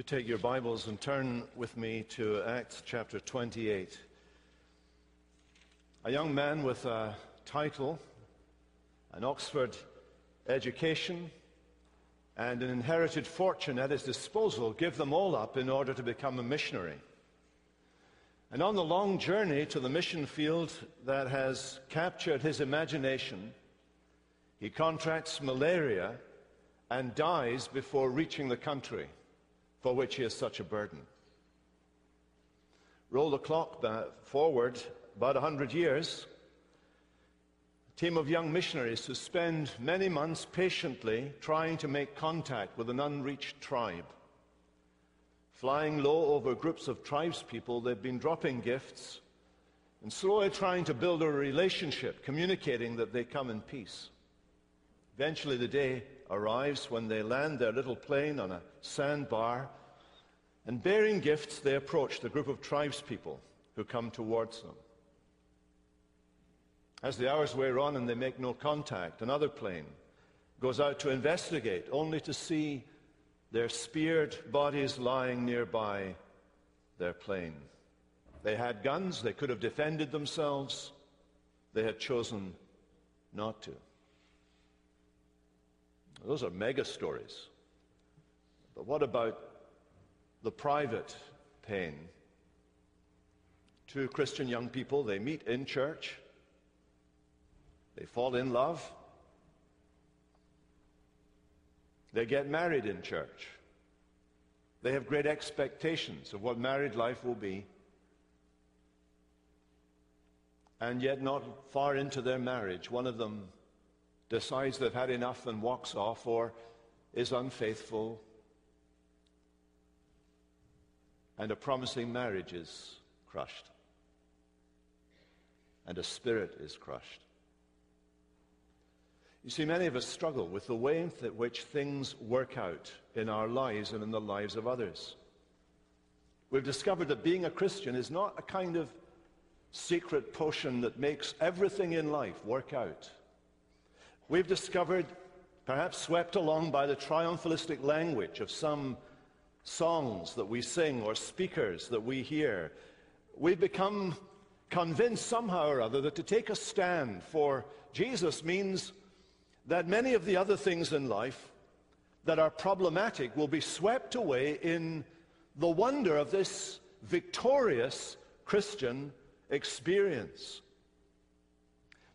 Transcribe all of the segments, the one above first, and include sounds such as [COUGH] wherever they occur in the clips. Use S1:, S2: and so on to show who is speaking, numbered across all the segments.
S1: You take your Bibles and turn with me to Acts chapter 28. A young man with a title, an Oxford education, and an inherited fortune at his disposal give them all up in order to become a missionary. And on the long journey to the mission field that has captured his imagination, he contracts malaria and dies before reaching the country for which he is such a burden. Roll the clock forward about 100 years. A team of young missionaries who spend many months patiently trying to make contact with an unreached tribe. Flying low over groups of tribespeople, they've been dropping gifts and slowly trying to build a relationship, communicating that they come in peace. Eventually, the day arrives when they land their little plane on a sandbar, and bearing gifts, they approach the group of tribespeople who come towards them. As the hours wear on and they make no contact, another plane goes out to investigate, only to see their speared bodies lying nearby their plane. They had guns, they could have defended themselves, they had chosen not to. Those are mega stories. But what about the private pain? Two Christian young people, they meet in church, they fall in love, they get married in church. They have great expectations of what married life will be. And yet, not far into their marriage, one of them decides they've had enough and walks off or is unfaithful, and a promising marriage is crushed, and a spirit is crushed. You see, many of us struggle with the way in which things work out in our lives and in the lives of others. We've discovered that being a Christian is not a kind of secret potion that makes everything in life work out. We've discovered, perhaps swept along by the triumphalistic language of some songs that we sing or speakers that we hear, we've become convinced somehow or other that to take a stand for Jesus means that many of the other things in life that are problematic will be swept away in the wonder of this victorious Christian experience.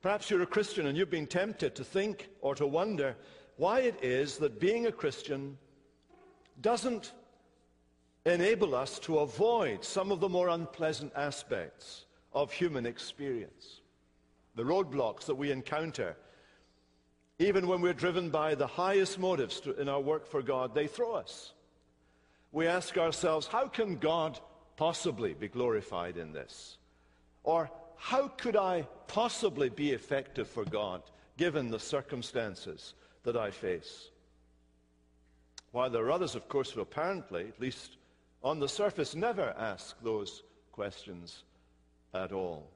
S1: Perhaps you're a Christian and you've been tempted to think or to wonder why it is that being a Christian doesn't enable us to avoid some of the more unpleasant aspects of human experience. The roadblocks that we encounter, even when we're driven by the highest motives to, in our work for God, they throw us. We ask ourselves, how can God possibly be glorified in this? Or how could I possibly be effective for God given the circumstances that I face? While there are others, of course, who apparently, at least on the surface, never ask those questions at all.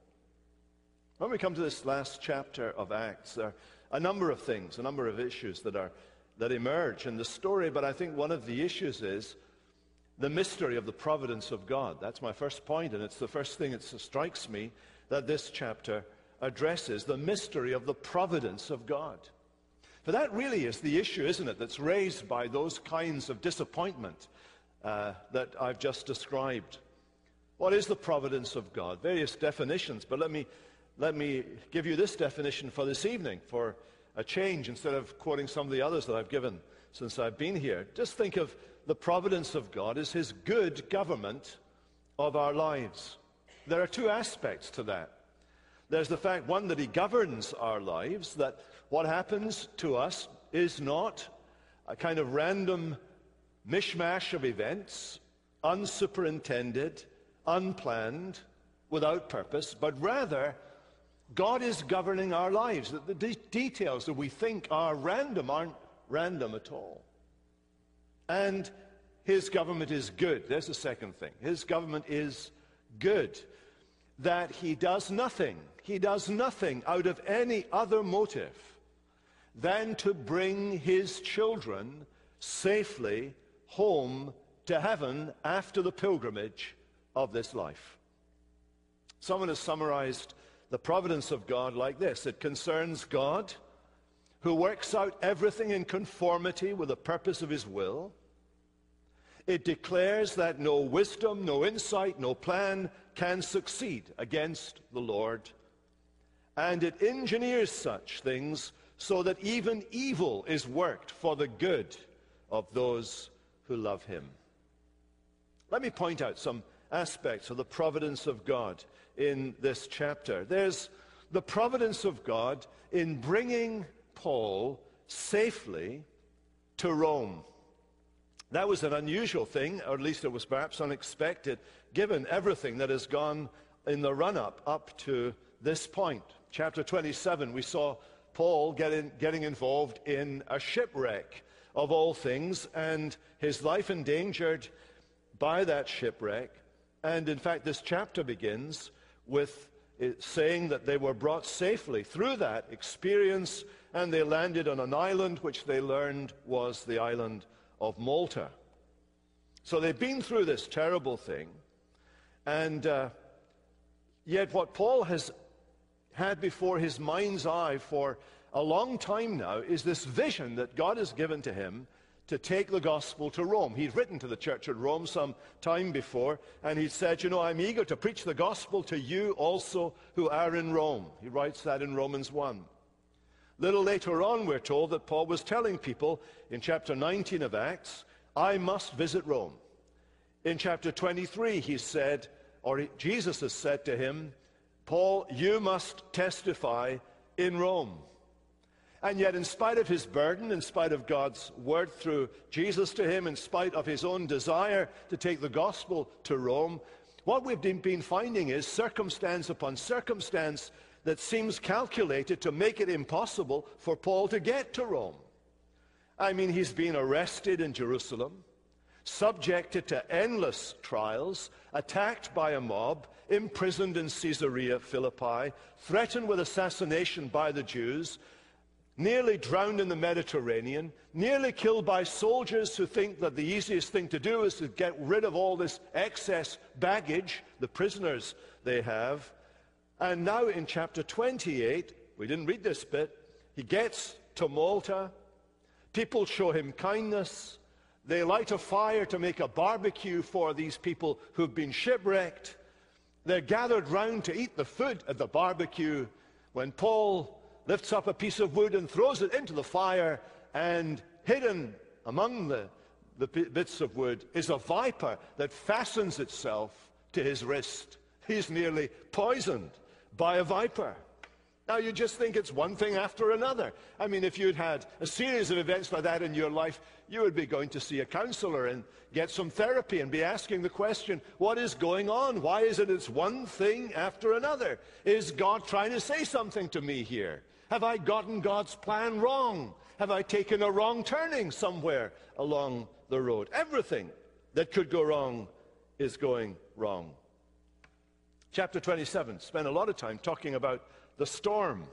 S1: When we come to this last chapter of Acts, there are a number of things, a number of issues that, are, that emerge in the story, but I think one of the issues is the mystery of the providence of God. That's my first point, and it's the first thing that strikes me that this chapter addresses the mystery of the providence of God. For that really is the issue, isn't it, that's raised by those kinds of disappointment uh, that I've just described. What is the providence of God? Various definitions, but let me, let me give you this definition for this evening for a change instead of quoting some of the others that I've given since I've been here. Just think of the providence of God as his good government of our lives. There are two aspects to that. There's the fact, one, that He governs our lives, that what happens to us is not a kind of random mishmash of events, unsuperintended, unplanned, without purpose, but rather God is governing our lives. That the de- details that we think are random aren't random at all. And His government is good. There's the second thing. His government is good that he does nothing, he does nothing out of any other motive than to bring his children safely home to heaven after the pilgrimage of this life. Someone has summarized the providence of God like this it concerns God, who works out everything in conformity with the purpose of his will. It declares that no wisdom, no insight, no plan can succeed against the Lord. And it engineers such things so that even evil is worked for the good of those who love him. Let me point out some aspects of the providence of God in this chapter. There's the providence of God in bringing Paul safely to Rome. That was an unusual thing, or at least it was perhaps unexpected, given everything that has gone in the run up up to this point. Chapter 27, we saw Paul getting, getting involved in a shipwreck of all things, and his life endangered by that shipwreck. And in fact, this chapter begins with saying that they were brought safely through that experience and they landed on an island which they learned was the island of Malta. So they've been through this terrible thing. And uh, yet, what Paul has had before his mind's eye for a long time now is this vision that God has given to him to take the gospel to Rome. He'd written to the church at Rome some time before, and he said, You know, I'm eager to preach the gospel to you also who are in Rome. He writes that in Romans 1. Little later on, we're told that Paul was telling people in chapter 19 of Acts, I must visit Rome. In chapter 23, he said, or Jesus has said to him, Paul, you must testify in Rome. And yet, in spite of his burden, in spite of God's word through Jesus to him, in spite of his own desire to take the gospel to Rome, what we've been finding is circumstance upon circumstance that seems calculated to make it impossible for Paul to get to Rome. I mean, he's been arrested in Jerusalem, subjected to endless trials, attacked by a mob, imprisoned in Caesarea Philippi, threatened with assassination by the Jews, nearly drowned in the Mediterranean, nearly killed by soldiers who think that the easiest thing to do is to get rid of all this excess baggage, the prisoners they have. And now in chapter 28, we didn't read this bit, he gets to Malta. People show him kindness. They light a fire to make a barbecue for these people who've been shipwrecked. They're gathered round to eat the food at the barbecue when Paul lifts up a piece of wood and throws it into the fire, and hidden among the, the bits of wood is a viper that fastens itself to his wrist. He's nearly poisoned by a viper. Now, you just think it's one thing after another. I mean, if you'd had a series of events like that in your life, you would be going to see a counselor and get some therapy and be asking the question, what is going on? Why is it it's one thing after another? Is God trying to say something to me here? Have I gotten God's plan wrong? Have I taken a wrong turning somewhere along the road? Everything that could go wrong is going wrong. Chapter 27 spent a lot of time talking about the storm.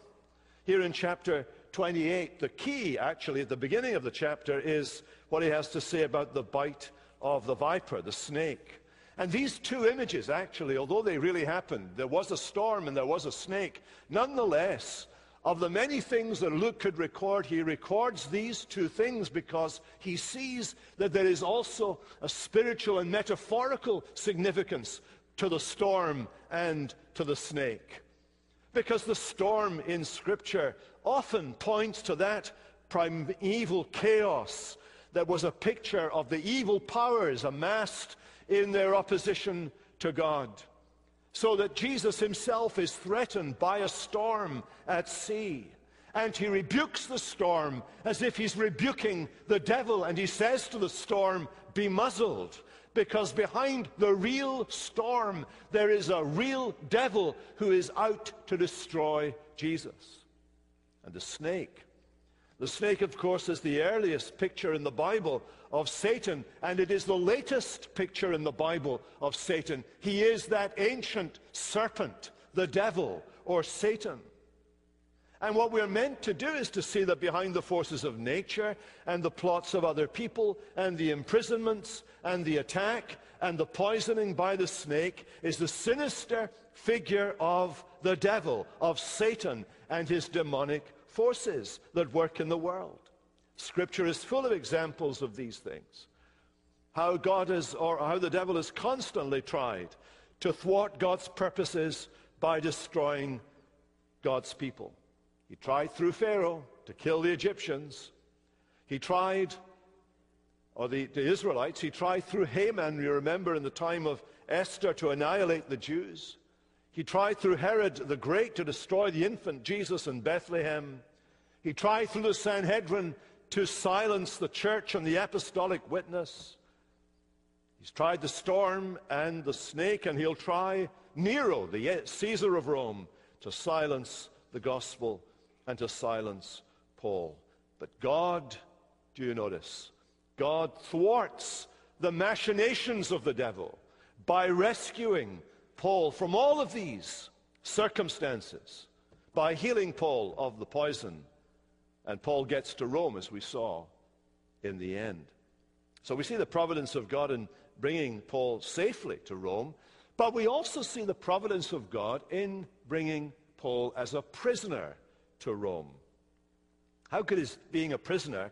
S1: Here in chapter 28, the key, actually, at the beginning of the chapter, is what he has to say about the bite of the viper, the snake. And these two images, actually, although they really happened, there was a storm and there was a snake, nonetheless, of the many things that Luke could record, he records these two things because he sees that there is also a spiritual and metaphorical significance to the storm and to the snake. Because the storm in Scripture often points to that primeval chaos that was a picture of the evil powers amassed in their opposition to God. So that Jesus himself is threatened by a storm at sea. And he rebukes the storm as if he's rebuking the devil. And he says to the storm, Be muzzled because behind the real storm, there is a real devil who is out to destroy Jesus. And the snake. The snake, of course, is the earliest picture in the Bible of Satan, and it is the latest picture in the Bible of Satan. He is that ancient serpent, the devil, or Satan. And what we're meant to do is to see that behind the forces of nature and the plots of other people and the imprisonments and the attack and the poisoning by the snake is the sinister figure of the devil, of Satan and his demonic forces that work in the world. Scripture is full of examples of these things. How God is, or how the devil has constantly tried to thwart God's purposes by destroying God's people. He tried through Pharaoh to kill the Egyptians. He tried, or the, the Israelites, he tried through Haman, you remember, in the time of Esther to annihilate the Jews. He tried through Herod the Great to destroy the infant Jesus in Bethlehem. He tried through the Sanhedrin to silence the church and the apostolic witness. He's tried the storm and the snake, and he'll try Nero, the eh, Caesar of Rome, to silence the gospel and to silence Paul. But God, do you notice? God thwarts the machinations of the devil by rescuing Paul from all of these circumstances, by healing Paul of the poison. And Paul gets to Rome, as we saw in the end. So we see the providence of God in bringing Paul safely to Rome, but we also see the providence of God in bringing Paul as a prisoner to Rome. How could his being a prisoner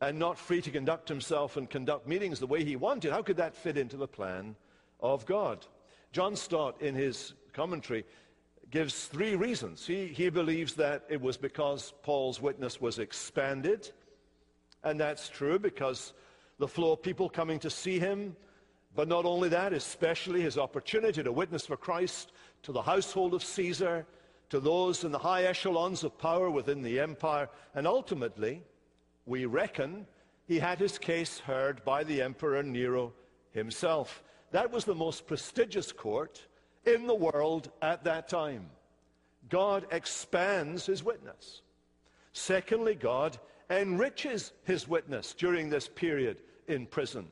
S1: and not free to conduct himself and conduct meetings the way he wanted, how could that fit into the plan of God? John Stott, in his commentary, gives three reasons. He, he believes that it was because Paul's witness was expanded, and that's true because the flow of people coming to see him, but not only that, especially his opportunity to witness for Christ to the household of Caesar, to those in the high echelons of power within the empire, and ultimately, we reckon he had his case heard by the Emperor Nero himself. That was the most prestigious court in the world at that time. God expands his witness. Secondly, God enriches his witness during this period in prison.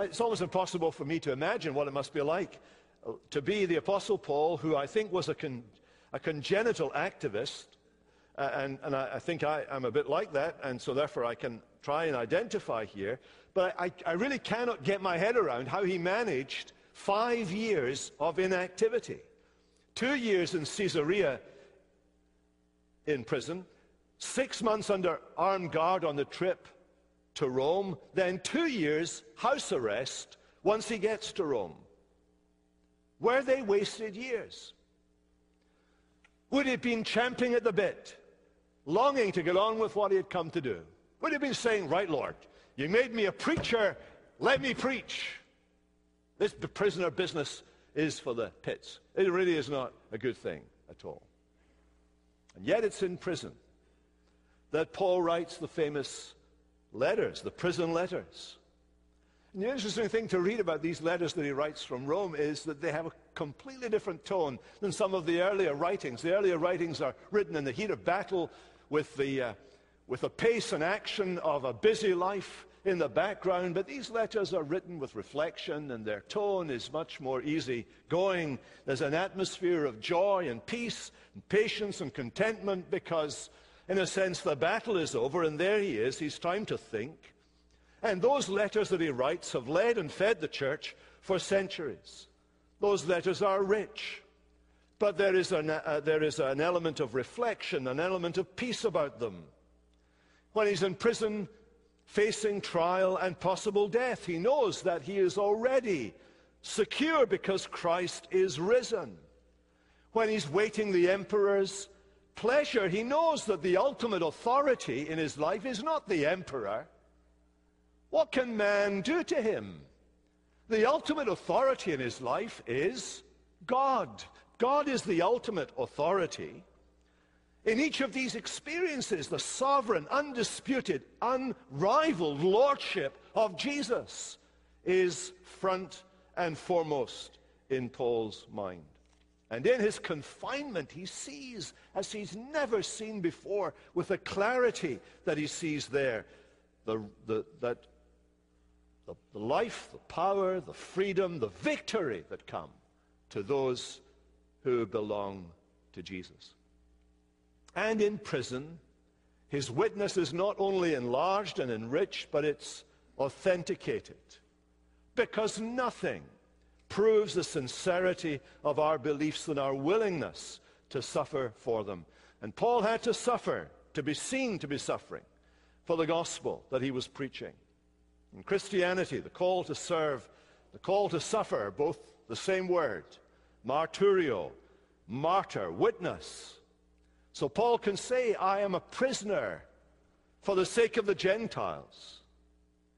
S1: It's almost impossible for me to imagine what it must be like uh, to be the Apostle Paul, who I think was a, con- a congenital activist, Uh, and, and I, I, think I, am a bit like that, and so therefore I can try and identify here. But I, I really cannot get my head around how he managed five years of inactivity. Two years in Caesarea in prison, six months under armed guard on the trip to Rome, then two years house arrest once he gets to Rome. Were they wasted years? Would he have been champing at the bit, longing to get on with what he had come to do? Would have been saying, Right, Lord, you made me a preacher, let me preach? This prisoner business is for the pits. It really is not a good thing at all. And yet it's in prison that Paul writes the famous letters, the prison letters. And the interesting thing to read about these letters that he writes from Rome is that they have a completely different tone than some of the earlier writings. The earlier writings are written in the heat of battle with the, uh, with the pace and action of a busy life in the background, but these letters are written with reflection and their tone is much more easy going. There's an atmosphere of joy and peace and patience and contentment because in a sense, the battle is over, and there he is. He's time to think. And those letters that he writes have led and fed the church for centuries. Those letters are rich. But there is, an, uh, there is an element of reflection, an element of peace about them. When he's in prison, facing trial and possible death, he knows that he is already secure because Christ is risen. When he's waiting the emperor's pleasure, he knows that the ultimate authority in his life is not the emperor. What can man do to him? The ultimate authority in his life is God. God is the ultimate authority. In each of these experiences, the sovereign, undisputed, unrivaled lordship of Jesus is front and foremost in Paul's mind. And in his confinement, he sees as he's never seen before with the clarity that he sees there the, the, that the, the life, the power, the freedom, the victory that come to those who belong to Jesus. and in prison, his witness is not only enlarged and enriched, but it's authenticated. Because nothing proves the sincerity of our beliefs than our willingness to suffer for them. And Paul had to suffer to be seen to be suffering for the gospel that he was preaching. In Christianity, the call to serve, the call to suffer, both the same word, marturio, martyr, witness. So Paul can say, I am a prisoner for the sake of the Gentiles.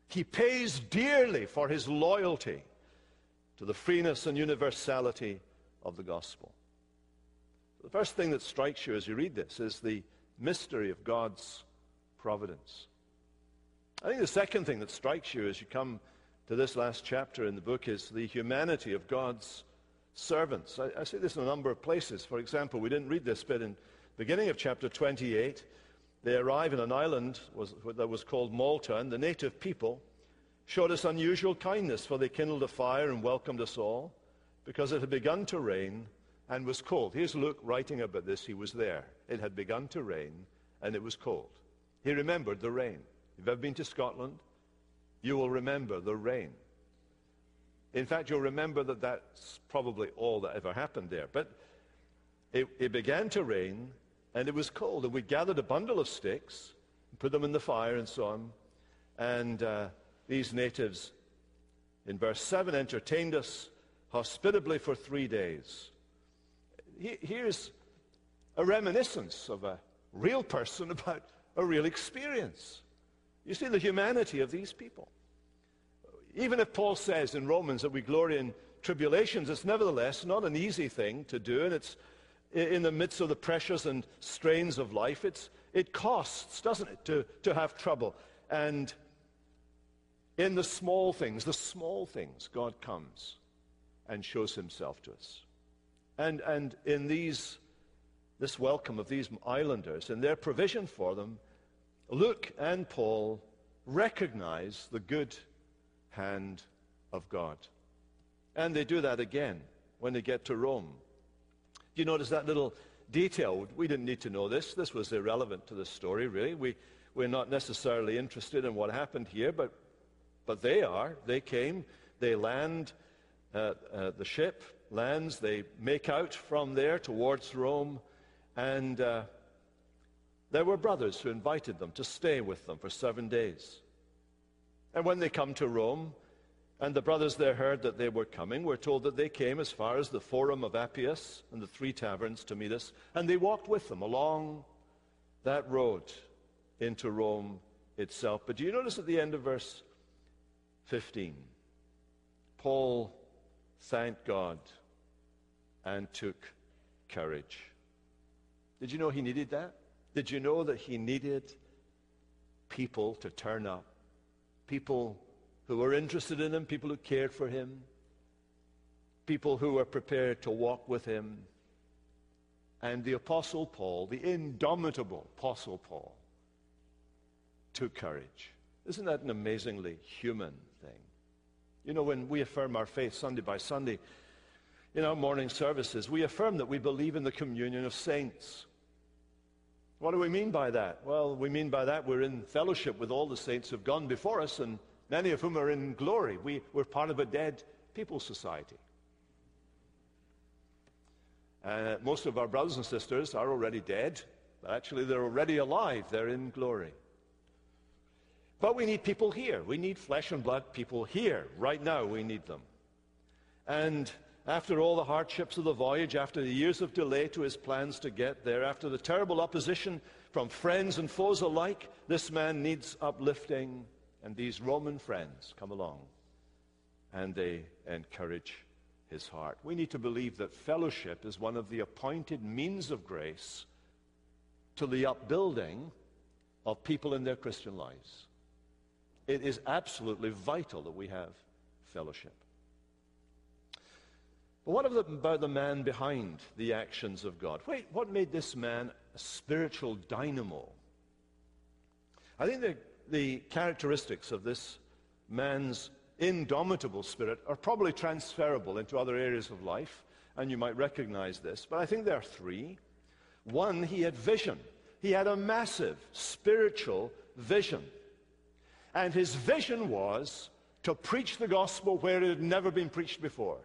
S1: He pays dearly for his loyalty to the freeness and universality of the gospel. The first thing that strikes you as you read this is the mystery of God's providence. I think the second thing that strikes you as you come to this last chapter in the book is the humanity of God's servants. I, I say this in a number of places. For example, we didn't read this bit in the beginning of chapter 28. They arrive in an island was, that was called Malta, and the native people showed us unusual kindness, for they kindled a fire and welcomed us all, because it had begun to rain and was cold. Here's Luke writing about this. He was there. It had begun to rain, and it was cold. He remembered the rain. If you've ever been to Scotland, you will remember the rain. In fact, you'll remember that that's probably all that ever happened there. But it, it began to rain, and it was cold. And we gathered a bundle of sticks, put them in the fire, and so on. And uh, these natives, in verse 7, entertained us hospitably for three days. Here's a reminiscence of a real person [LAUGHS] about a real experience. You see the humanity of these people. Even if Paul says in Romans that we glory in tribulations, it's nevertheless not an easy thing to do, and it's in the midst of the pressures and strains of life. It's, it costs, doesn't it, to, to have trouble. And in the small things, the small things, God comes and shows himself to us. And, and in these, this welcome of these islanders and their provision for them, Luke and Paul recognize the good hand of God. And they do that again when they get to Rome. Do you notice that little detail? We didn't need to know this. This was irrelevant to the story, really. We, we're not necessarily interested in what happened here, but, but they are. They came, they land, uh, uh, the ship lands, they make out from there towards Rome, and uh, there were brothers who invited them to stay with them for seven days. And when they come to Rome, and the brothers there heard that they were coming, we're told that they came as far as the Forum of Appius and the three taverns to meet us, and they walked with them along that road into Rome itself. But do you notice at the end of verse 15, Paul thanked God and took courage. Did you know he needed that? Did you know that he needed people to turn up? People who were interested in him, people who cared for him, people who were prepared to walk with him. And the Apostle Paul, the indomitable Apostle Paul, took courage. Isn't that an amazingly human thing? You know, when we affirm our faith Sunday by Sunday in our morning services, we affirm that we believe in the communion of saints. What do we mean by that? Well, we mean by that we're in fellowship with all the saints who've gone before us, and many of whom are in glory. We, we're part of a dead people society. Uh, most of our brothers and sisters are already dead, but actually they're already alive. They're in glory. But we need people here. We need flesh and blood people here. Right now, we need them. And after all the hardships of the voyage, after the years of delay to his plans to get there, after the terrible opposition from friends and foes alike, this man needs uplifting. And these Roman friends come along and they encourage his heart. We need to believe that fellowship is one of the appointed means of grace to the upbuilding of people in their Christian lives. It is absolutely vital that we have fellowship. But what about the man behind the actions of God? Wait, what made this man a spiritual dynamo? I think the, the characteristics of this man's indomitable spirit are probably transferable into other areas of life, and you might recognize this. But I think there are three. One, he had vision. He had a massive spiritual vision. And his vision was to preach the gospel where it had never been preached before.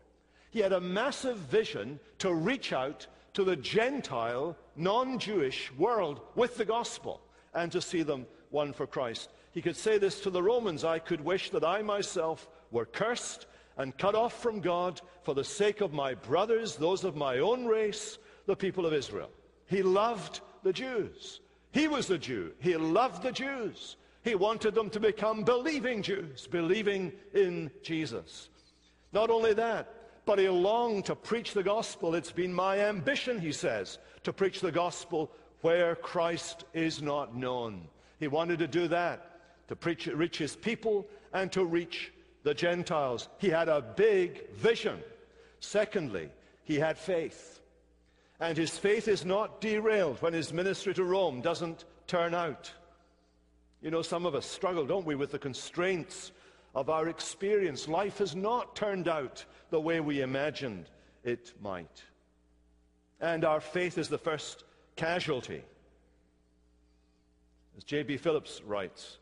S1: He had a massive vision to reach out to the Gentile, non-Jewish world with the gospel and to see them won for Christ. He could say this to the Romans, I could wish that I myself were cursed and cut off from God for the sake of my brothers, those of my own race, the people of Israel. He loved the Jews. He was a Jew. He loved the Jews. He wanted them to become believing Jews, believing in Jesus. Not only that, but he longed to preach the gospel. It's been my ambition, he says, to preach the gospel where Christ is not known. He wanted to do that, to preach, reach his people and to reach the Gentiles. He had a big vision. Secondly, he had faith. And his faith is not derailed when his ministry to Rome doesn't turn out. You know, some of us struggle, don't we, with the constraints of our experience. Life has not turned out the way we imagined it might. And our faith is the first casualty. As J.B. Phillips writes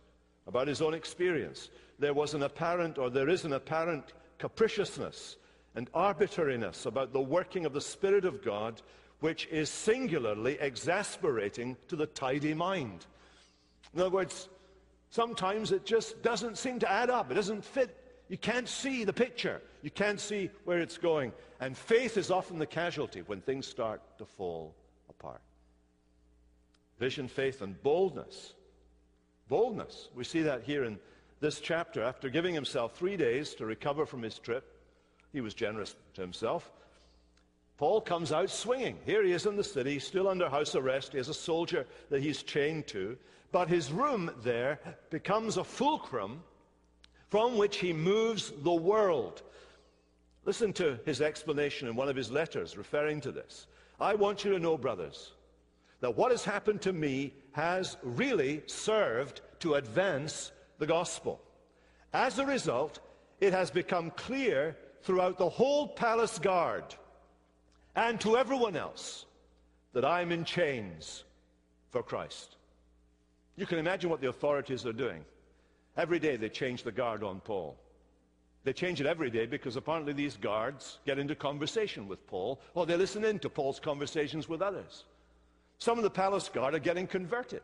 S1: about his own experience, there was an apparent, or there is an apparent capriciousness and arbitrariness about the working of the Spirit of God which is singularly exasperating to the tidy mind. In other words, sometimes it just doesn't seem to add up. It doesn't fit. You can't see the picture. You can't see where it's going. And faith is often the casualty when things start to fall apart. Vision, faith, and boldness. Boldness. We see that here in this chapter. After giving himself three days to recover from his trip, he was generous to himself. Paul comes out swinging. Here he is in the city, still under house arrest. He has a soldier that he's chained to. But his room there becomes a fulcrum from which he moves the world. Listen to his explanation in one of his letters referring to this. I want you to know, brothers, that what has happened to me has really served to advance the gospel. As a result, it has become clear throughout the whole palace guard and to everyone else that I'm in chains for Christ. You can imagine what the authorities are doing. Every day they change the guard on Paul. They change it every day because apparently these guards get into conversation with Paul or they listen in to Paul's conversations with others. Some of the palace guard are getting converted.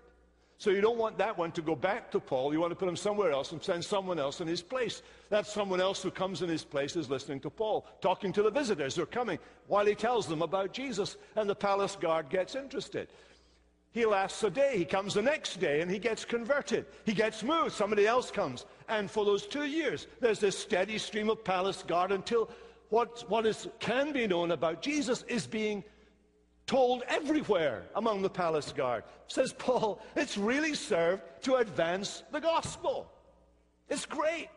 S1: So you don't want that one to go back to Paul. You want to put him somewhere else and send someone else in his place. That someone else who comes in his place is listening to Paul, talking to the visitors who are coming while he tells them about Jesus. And the palace guard gets interested. He lasts a day. He comes the next day and he gets converted. He gets moved. Somebody else comes. And for those two years, there's this steady stream of palace guard until what, what is, can be known about Jesus is being told everywhere among the palace guard. Says Paul, it's really served to advance the gospel. It's great.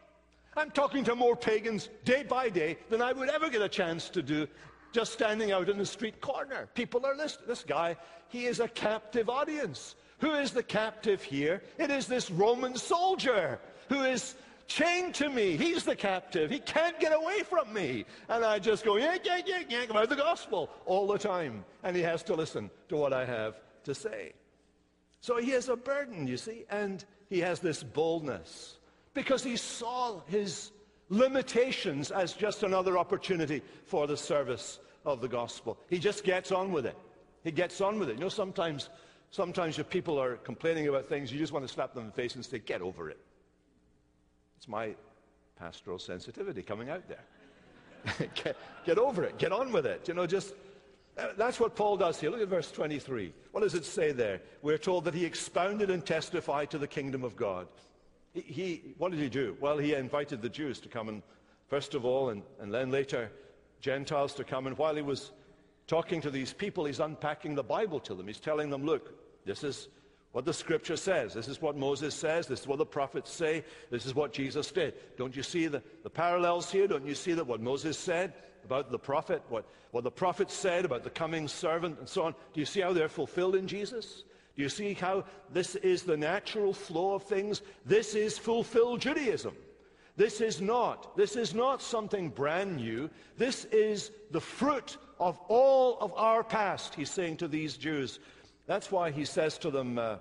S1: I'm talking to more pagans day by day than I would ever get a chance to do just standing out in the street corner. People are listening. This guy, he is a captive audience. Who is the captive here? It is this Roman soldier who is chained to me. He's the captive. He can't get away from me. And I just go, yank, yank, yank, yank about the gospel all the time. And he has to listen to what I have to say. So he has a burden, you see, and he has this boldness because he saw his limitations as just another opportunity for the service of the gospel. He just gets on with it. He gets on with it. You know, sometimes, sometimes if people are complaining about things, you just want to slap them in the face and say, get over it. It's my pastoral sensitivity coming out there. [LAUGHS] get, get over it. Get on with it. You know, just uh, that's what Paul does here. Look at verse 23. What does it say there? We're told that he expounded and testified to the kingdom of God. He, what did he do? Well, he invited the Jews to come and, first of all, and, and then later, Gentiles to come. And while he was talking to these people, he's unpacking the Bible to them. He's telling them, look, this is what the scripture says. This is what Moses says. This is what the prophets say. This is what Jesus did. Don't you see the, the parallels here? Don't you see that what Moses said about the prophet, what, what the prophet said about the coming servant and so on? Do you see how they're fulfilled in Jesus? Do you see how this is the natural flow of things? This is fulfilled Judaism. This is not. This is not something brand new. This is the fruit of all of our past, he's saying to these Jews. That's why he says to them, uh,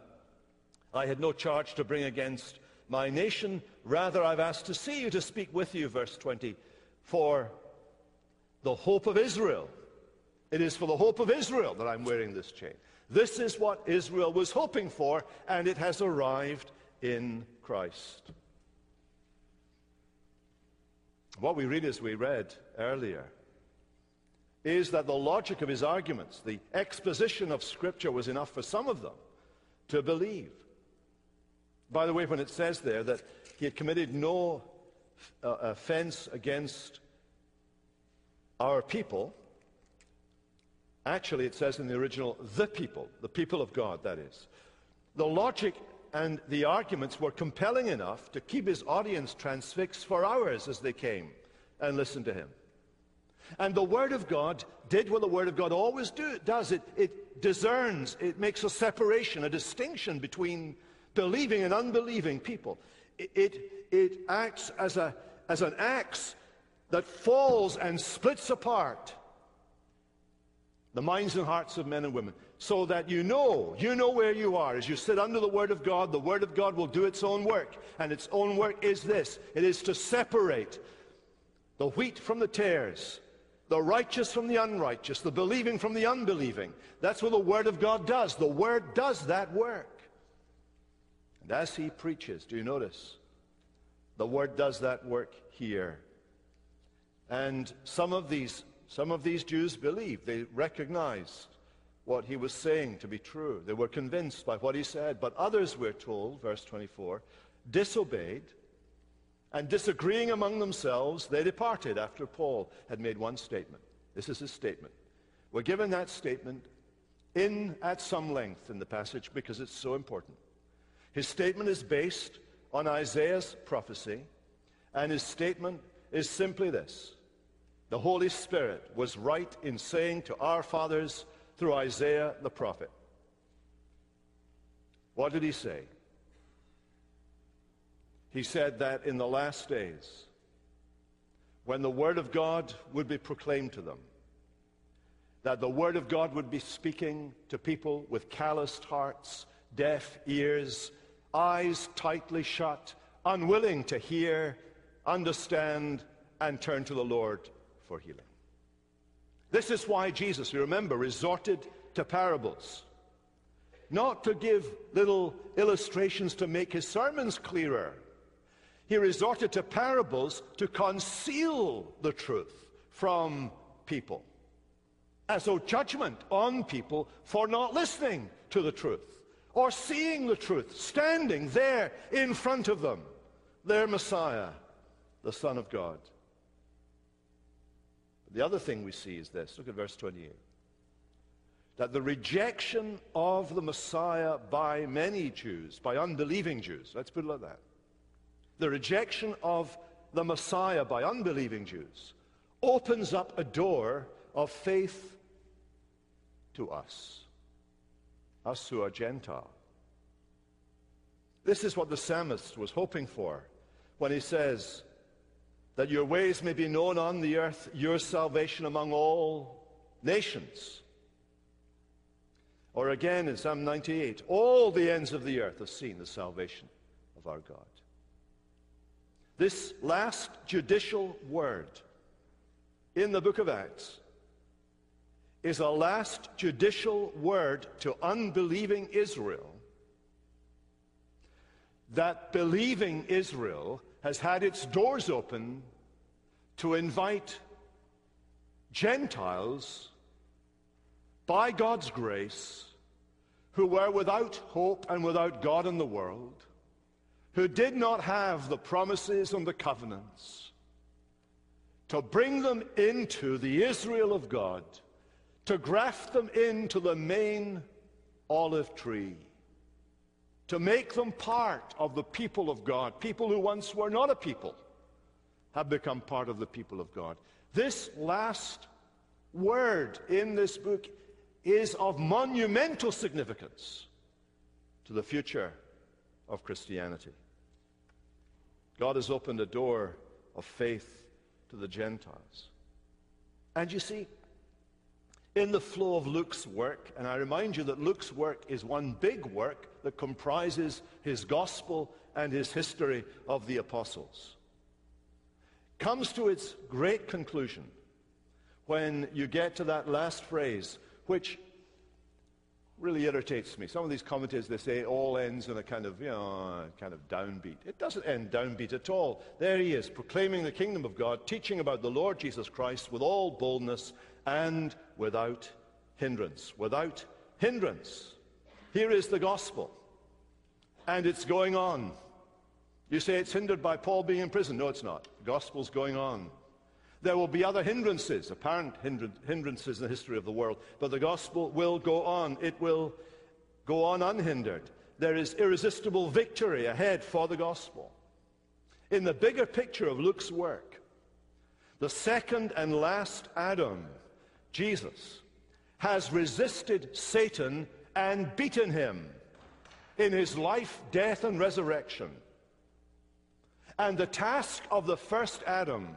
S1: I had no charge to bring against my nation. Rather, I've asked to see you, to speak with you, verse 20, for the hope of Israel. It is for the hope of Israel that I'm wearing this chain. This is what Israel was hoping for, and it has arrived in Christ. What we read as we read earlier is that the logic of his arguments, the exposition of Scripture, was enough for some of them to believe. By the way, when it says there that he had committed no uh, offense against our people, actually it says in the original, the people, the people of God, that is. The logic and the arguments were compelling enough to keep his audience transfixed for hours as they came and listened to him. And the Word of God did what the Word of God always do, does. It, it discerns, it makes a separation, a distinction between believing and unbelieving people. It, it, it acts as, a, as an axe that falls and splits apart the minds and hearts of men and women so that you know, you know where you are. As you sit under the Word of God, the Word of God will do its own work. And its own work is this it is to separate the wheat from the tares, the righteous from the unrighteous, the believing from the unbelieving. That's what the Word of God does. The Word does that work. And as He preaches, do you notice? The Word does that work here. And some of these, some of these Jews believed. They recognized what he was saying to be true. They were convinced by what he said. But others, we're told, verse 24, disobeyed and disagreeing among themselves, they departed after Paul had made one statement. This is his statement. We're given that statement in at some length in the passage because it's so important. His statement is based on Isaiah's prophecy, and his statement is simply this. The Holy Spirit was right in saying to our fathers through Isaiah the prophet. What did he say? He said that in the last days, when the Word of God would be proclaimed to them, that the Word of God would be speaking to people with calloused hearts, deaf ears, eyes tightly shut, unwilling to hear, understand, and turn to the Lord for healing. This is why Jesus, we remember, resorted to parables. Not to give little illustrations to make his sermons clearer, he resorted to parables to conceal the truth from people. As though judgment on people for not listening to the truth or seeing the truth, standing there in front of them, their Messiah, the Son of God. The other thing we see is this. Look at verse 28 that the rejection of the Messiah by many Jews, by unbelieving Jews, let's put it like that, the rejection of the Messiah by unbelieving Jews opens up a door of faith to us, us who are Gentile. This is what the psalmist was hoping for when he says, That your ways may be known on the earth, your salvation among all nations. Or again in Psalm 98, all the ends of the earth have seen the salvation of our God. This last judicial word in the book of Acts is a last judicial word to unbelieving Israel that believing Israel has had its doors open to invite Gentiles by God's grace who were without hope and without God in the world who did not have the promises and the covenants, to bring them into the Israel of God, to graft them into the main olive tree, to make them part of the people of God. People who once were not a people have become part of the people of God. This last word in this book is of monumental significance to the future of Christianity. God has opened a door of faith to the Gentiles. And you see, in the flow of Luke's work, and I remind you that Luke's work is one big work that comprises his gospel and his history of the apostles, comes to its great conclusion when you get to that last phrase, which really irritates me. Some of these commentators, they say all ends in a kind of, you know, kind of downbeat. It doesn't end downbeat at all. There he is, proclaiming the kingdom of God, teaching about the Lord Jesus Christ with all boldness and without hindrance. Without hindrance. Here is the gospel. And it's going on. You say it's hindered by Paul being in prison. No, it's not. The gospel's going on. There will be other hindrances, apparent hindrances in the history of the world, but the gospel will go on. It will go on unhindered. There is irresistible victory ahead for the gospel. In the bigger picture of Luke's work, the second and last Adam, Jesus, has resisted Satan and beaten him in his life, death, and resurrection. And the task of the first Adam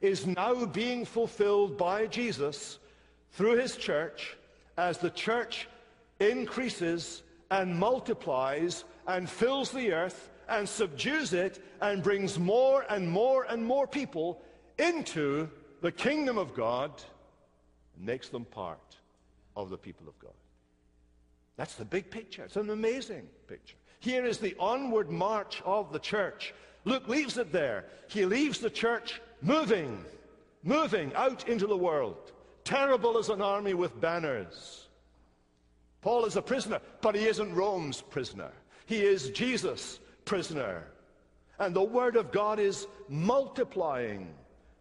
S1: is now being fulfilled by Jesus through his church as the church increases and multiplies and fills the earth and subdues it and brings more and more and more people into the kingdom of God makes them part of the people of God. That's the big picture. It's an amazing picture. Here is the onward march of the church. Luke leaves it there. He leaves the church moving, moving out into the world, terrible as an army with banners. Paul is a prisoner, but he isn't Rome's prisoner. He is Jesus' prisoner. And the Word of God is multiplying,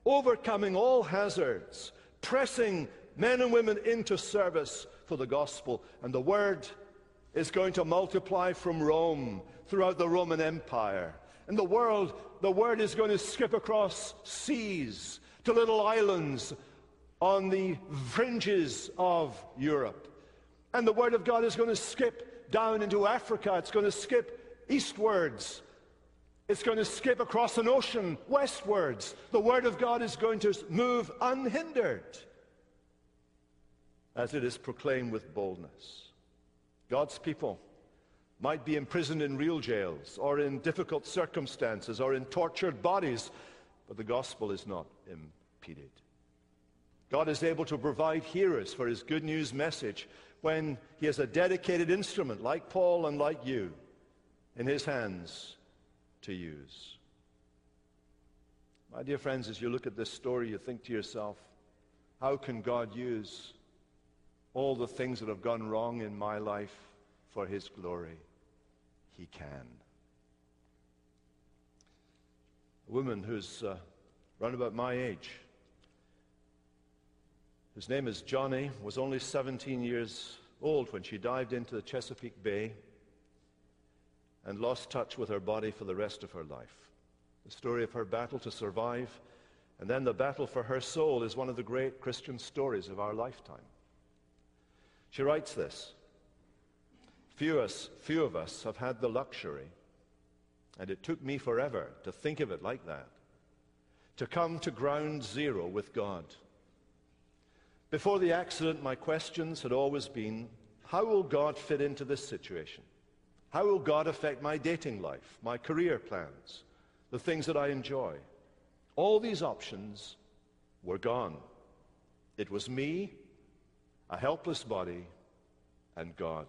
S1: overcoming all hazards, pressing men and women into service for the gospel. And the Word is going to multiply from Rome throughout the Roman Empire And the world, the word is going to skip across seas to little islands on the fringes of Europe. And the word of God is going to skip down into Africa. It's going to skip eastwards. It's going to skip across an ocean westwards. The word of God is going to move unhindered as it is proclaimed with boldness. God's people might be imprisoned in real jails or in difficult circumstances or in tortured bodies, but the gospel is not impeded. God is able to provide hearers for his good news message when he has a dedicated instrument like Paul and like you in his hands to use. My dear friends, as you look at this story, you think to yourself, how can God use all the things that have gone wrong in my life for his glory? he can. A woman who's uh, about my age, whose name is Joni, was only 17 years old when she dived into the Chesapeake Bay and lost touch with her body for the rest of her life. The story of her battle to survive and then the battle for her soul is one of the great Christian stories of our lifetime. She writes this Few, us, few of us have had the luxury, and it took me forever to think of it like that, to come to ground zero with God. Before the accident, my questions had always been, how will God fit into this situation? How will God affect my dating life, my career plans, the things that I enjoy? All these options were gone. It was me, a helpless body, and God.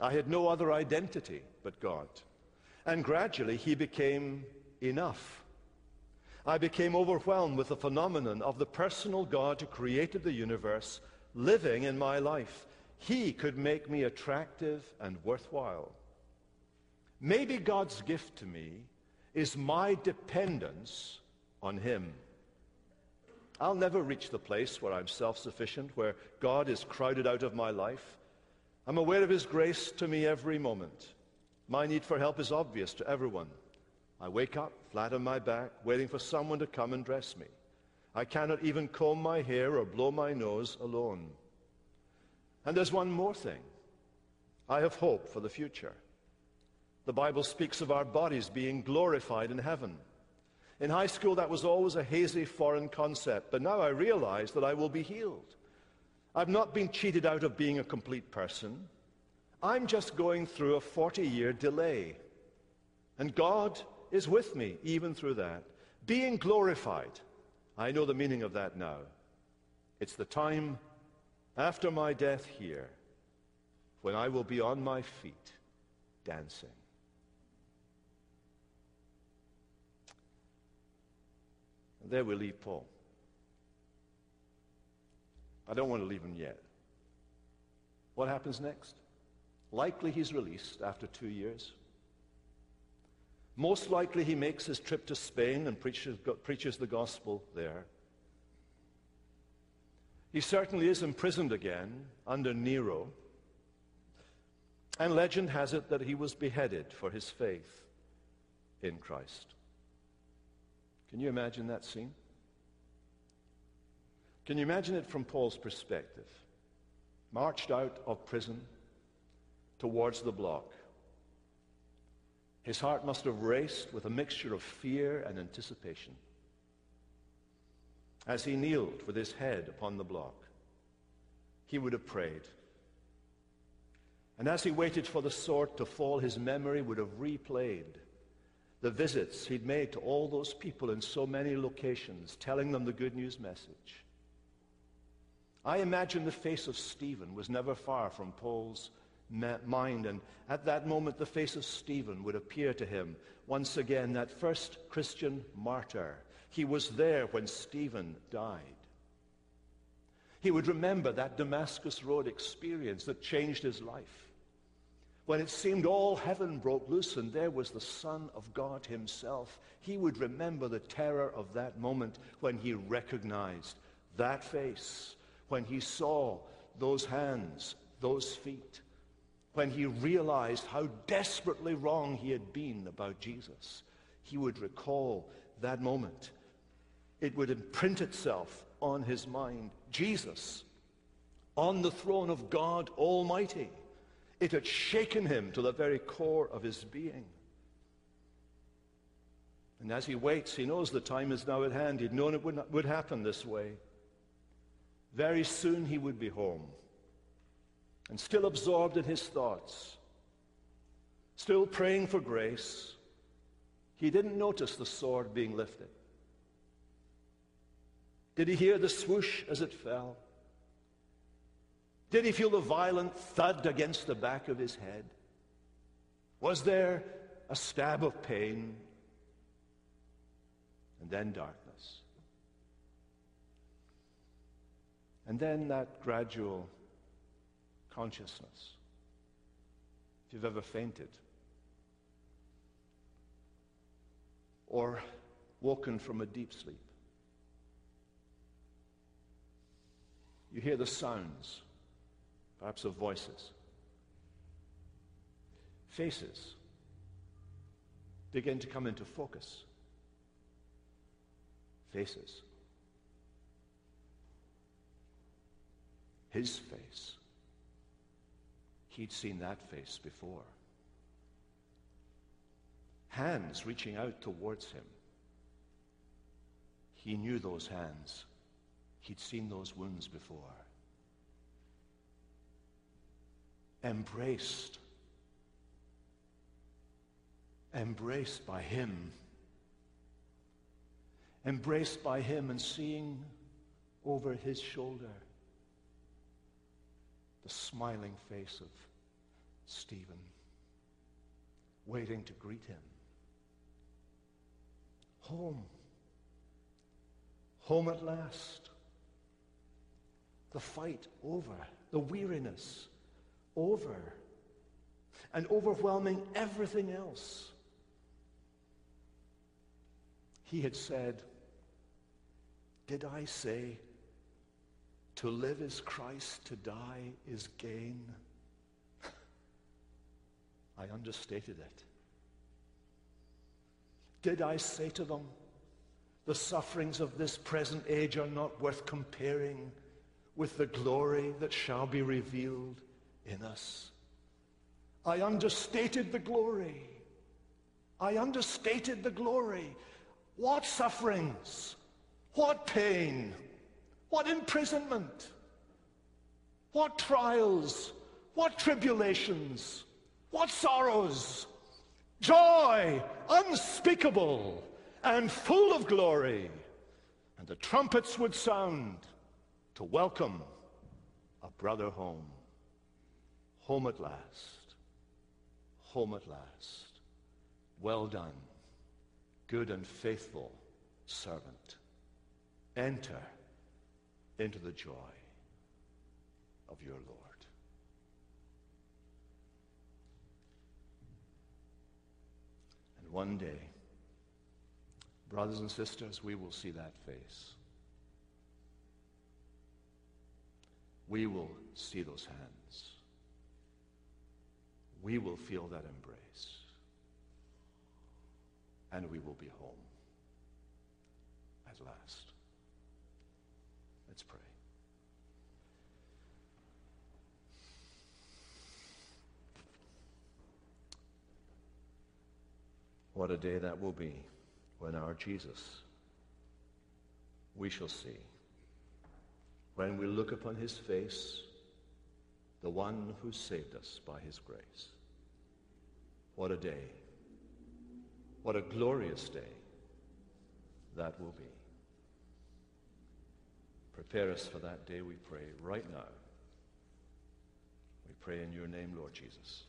S1: I had no other identity but God. And gradually he became enough. I became overwhelmed with the phenomenon of the personal God who created the universe living in my life. He could make me attractive and worthwhile. Maybe God's gift to me is my dependence on him. I'll never reach the place where I'm self-sufficient, where God is crowded out of my life. I'm aware of His grace to me every moment. My need for help is obvious to everyone. I wake up flat on my back, waiting for someone to come and dress me. I cannot even comb my hair or blow my nose alone. And there's one more thing. I have hope for the future. The Bible speaks of our bodies being glorified in heaven. In high school, that was always a hazy foreign concept, but now I realize that I will be healed. I've not been cheated out of being a complete person. I'm just going through a 40 year delay. And God is with me even through that. Being glorified. I know the meaning of that now. It's the time after my death here when I will be on my feet dancing. And there we leave Paul. I don't want to leave him yet. What happens next? Likely he's released after two years. Most likely he makes his trip to Spain and preaches, preaches the gospel there. He certainly is imprisoned again under Nero. And legend has it that he was beheaded for his faith in Christ. Can you imagine that scene? Can you imagine it from Paul's perspective? Marched out of prison towards the block. His heart must have raced with a mixture of fear and anticipation. As he kneeled with his head upon the block, he would have prayed. And as he waited for the sword to fall, his memory would have replayed the visits he'd made to all those people in so many locations, telling them the good news message. I imagine the face of Stephen was never far from Paul's mind, and at that moment the face of Stephen would appear to him once again, that first Christian martyr. He was there when Stephen died. He would remember that Damascus Road experience that changed his life. When it seemed all heaven broke loose and there was the Son of God himself, he would remember the terror of that moment when he recognized that face, when he saw those hands, those feet, when he realized how desperately wrong he had been about Jesus. He would recall that moment. It would imprint itself on his mind. Jesus on the throne of God Almighty it had shaken him to the very core of his being. And as he waits, he knows the time is now at hand. He'd known it would, not, would happen this way. Very soon he would be home. And still absorbed in his thoughts, still praying for grace, he didn't notice the sword being lifted. Did he hear the swoosh as it fell? Did he feel the violent thud against the back of his head? Was there a stab of pain? And then darkness. And then that gradual consciousness. If you've ever fainted or woken from a deep sleep, you hear the sounds perhaps of voices. Faces begin to come into focus. Faces. His face. He'd seen that face before. Hands reaching out towards him. He knew those hands. He'd seen those wounds before. Embraced. Embraced by Him. Embraced by Him and seeing over His shoulder the smiling face of Stephen, waiting to greet him. Home. Home at last. The fight over. The weariness over and overwhelming everything else. He had said, Did I say to live is Christ, to die is gain? I understated it. Did I say to them, the sufferings of this present age are not worth comparing with the glory that shall be revealed in us. I understated the glory. I understated the glory. What sufferings? What pain? What imprisonment? what trials, what tribulations, what sorrows, joy unspeakable and full of glory. And the trumpets would sound to welcome a brother home. Home at last. Home at last. Well done, good and faithful servant. Enter into the joy of your Lord. And one day, brothers and sisters, we will see that face. We will see those hands. We will feel that embrace. And we will be home at last. Let's pray. What a day that will be when our Jesus we shall see. When we look upon his face, the one who saved us by his grace. What a day. What a glorious day that will be. Prepare us for that day, we pray, right now. We pray in your name, Lord Jesus.